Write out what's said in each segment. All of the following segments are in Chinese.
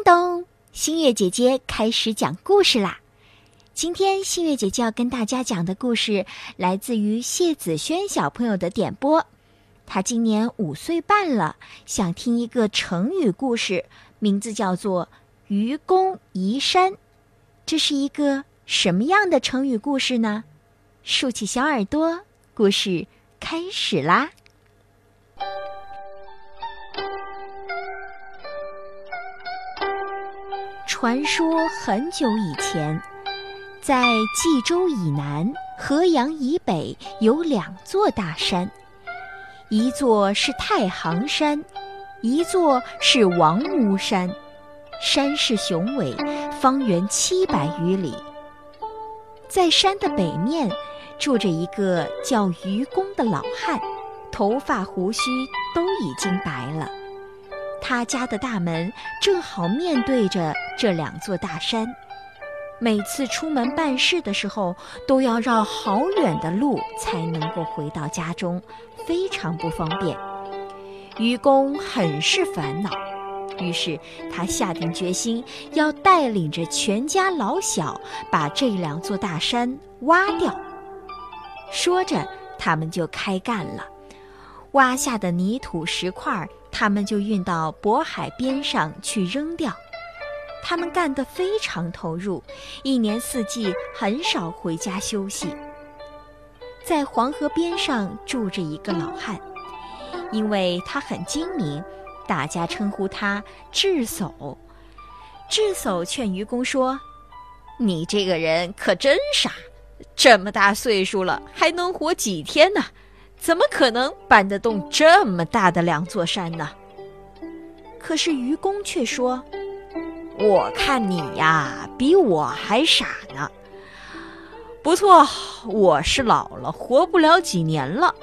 叮咚，新月姐姐开始讲故事啦！今天新月姐姐要跟大家讲的故事来自于谢子轩小朋友的点播。他今年五岁半了，想听一个成语故事，名字叫做“愚公移山”。这是一个什么样的成语故事呢？竖起小耳朵，故事开始啦！传说很久以前，在冀州以南、河阳以北有两座大山，一座是太行山，一座是王屋山。山势雄伟，方圆七百余里。在山的北面，住着一个叫愚公的老汉，头发胡须都已经白了。他家的大门正好面对着这两座大山，每次出门办事的时候，都要绕好远的路才能够回到家中，非常不方便。愚公很是烦恼，于是他下定决心要带领着全家老小把这两座大山挖掉。说着，他们就开干了，挖下的泥土石块。他们就运到渤海边上去扔掉。他们干得非常投入，一年四季很少回家休息。在黄河边上住着一个老汉，因为他很精明，大家称呼他智叟。智叟劝愚公说：“你这个人可真傻，这么大岁数了，还能活几天呢？”怎么可能搬得动这么大的两座山呢？可是愚公却说：“我看你呀，比我还傻呢。不错，我是老了，活不了几年了。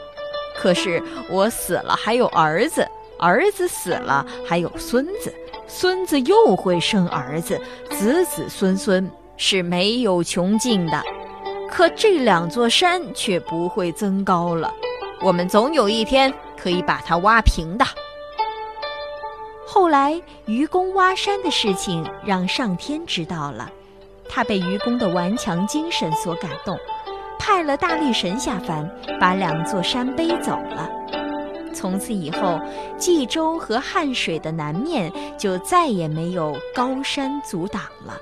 可是我死了还有儿子，儿子死了还有孙子，孙子又会生儿子，子子孙孙是没有穷尽的。可这两座山却不会增高了。”我们总有一天可以把它挖平的。后来，愚公挖山的事情让上天知道了，他被愚公的顽强精神所感动，派了大力神下凡，把两座山背走了。从此以后，冀州和汉水的南面就再也没有高山阻挡了。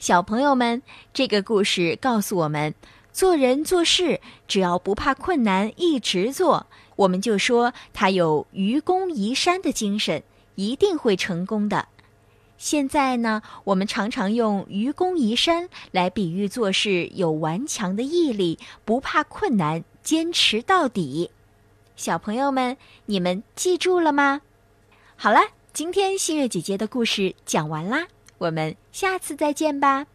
小朋友们，这个故事告诉我们，做人做事只要不怕困难，一直做，我们就说他有愚公移山的精神，一定会成功的。现在呢，我们常常用愚公移山来比喻做事有顽强的毅力，不怕困难，坚持到底。小朋友们，你们记住了吗？好了，今天新月姐姐的故事讲完啦。我们下次再见吧。